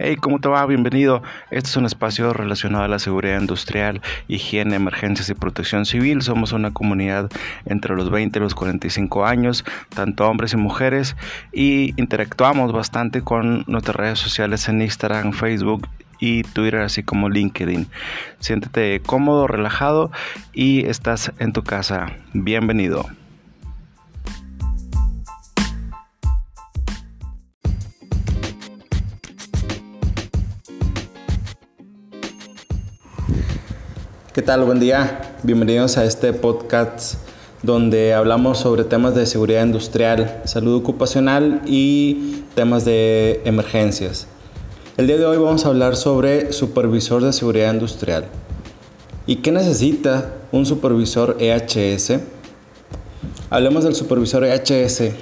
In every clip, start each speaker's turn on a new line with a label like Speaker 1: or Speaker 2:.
Speaker 1: Hey, ¿cómo te va? Bienvenido. Este es un espacio relacionado a la seguridad industrial, higiene, emergencias y protección civil. Somos una comunidad entre los 20 y los 45 años, tanto hombres y mujeres, y interactuamos bastante con nuestras redes sociales en Instagram, Facebook y Twitter, así como LinkedIn. Siéntete cómodo, relajado y estás en tu casa. Bienvenido. ¿Qué tal? Buen día. Bienvenidos a este podcast donde hablamos sobre temas de seguridad industrial, salud ocupacional y temas de emergencias. El día de hoy vamos a hablar sobre supervisor de seguridad industrial. ¿Y qué necesita un supervisor EHS? Hablemos del supervisor EHS.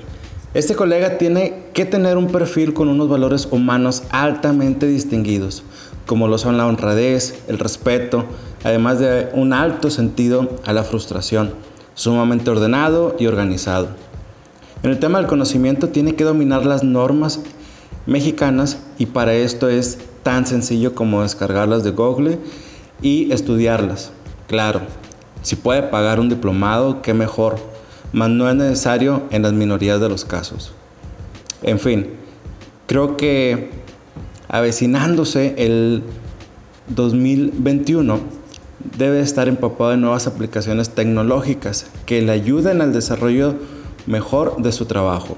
Speaker 1: Este colega tiene que tener un perfil con unos valores humanos altamente distinguidos, como lo son la honradez, el respeto, además de un alto sentido a la frustración, sumamente ordenado y organizado. En el tema del conocimiento tiene que dominar las normas mexicanas y para esto es tan sencillo como descargarlas de Google y estudiarlas. Claro, si puede pagar un diplomado, qué mejor, mas no es necesario en las minorías de los casos. En fin, creo que avecinándose el 2021, debe estar empapado de nuevas aplicaciones tecnológicas que le ayuden al desarrollo mejor de su trabajo,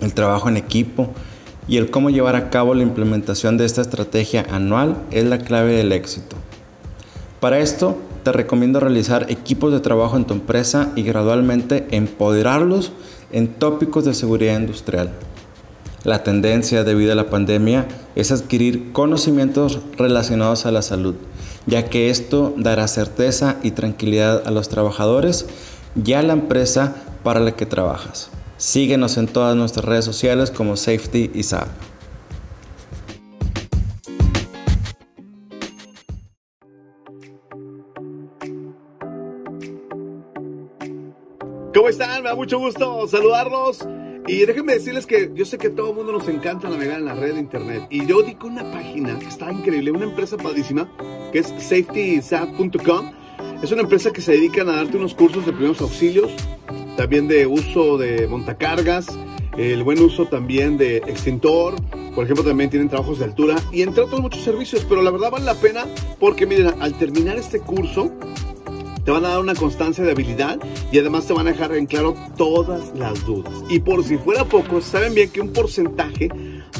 Speaker 1: el trabajo en equipo y el cómo llevar a cabo la implementación de esta estrategia anual es la clave del éxito. Para esto, te recomiendo realizar equipos de trabajo en tu empresa y gradualmente empoderarlos en tópicos de seguridad industrial. La tendencia debido a la pandemia es adquirir conocimientos relacionados a la salud, ya que esto dará certeza y tranquilidad a los trabajadores y a la empresa para la que trabajas. Síguenos en todas nuestras redes sociales como Safety y
Speaker 2: ¿Cómo están? Me da mucho gusto saludarlos. Y déjenme decirles que yo sé que todo el mundo nos encanta navegar en la red de internet. Y yo di con una página que está increíble, una empresa padrísima, que es safetysat.com. Es una empresa que se dedica a darte unos cursos de primeros auxilios, también de uso de montacargas, el buen uso también de extintor. Por ejemplo, también tienen trabajos de altura y entre otros muchos servicios. Pero la verdad vale la pena porque, miren, al terminar este curso, te van a dar una constancia de habilidad y además te van a dejar en claro todas las dudas. Y por si fuera poco, saben bien que un porcentaje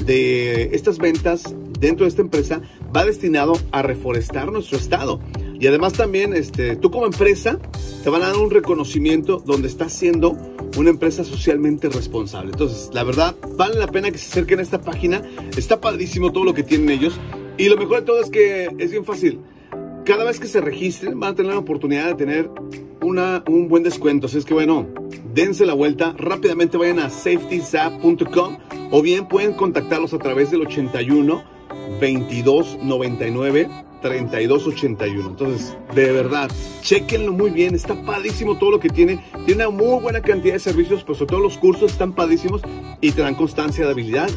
Speaker 2: de estas ventas dentro de esta empresa va destinado a reforestar nuestro estado. Y además también este, tú como empresa te van a dar un reconocimiento donde estás siendo una empresa socialmente responsable. Entonces, la verdad, vale la pena que se acerquen a esta página. Está padrísimo todo lo que tienen ellos. Y lo mejor de todo es que es bien fácil cada vez que se registren van a tener la oportunidad de tener una, un buen descuento. Así es que bueno, dense la vuelta, rápidamente vayan a safetysap.com o bien pueden contactarlos a través del 81 22 99 32 81. Entonces, de verdad, chequenlo muy bien, está padísimo todo lo que tiene. Tiene una muy buena cantidad de servicios, pero sobre todo los cursos están padísimos y te dan constancia de habilidad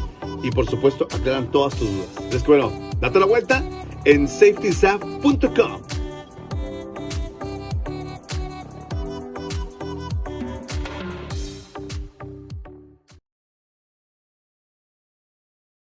Speaker 2: y por supuesto aclaran todas tus dudas. Bueno, date la vuelta en safetysaf.com.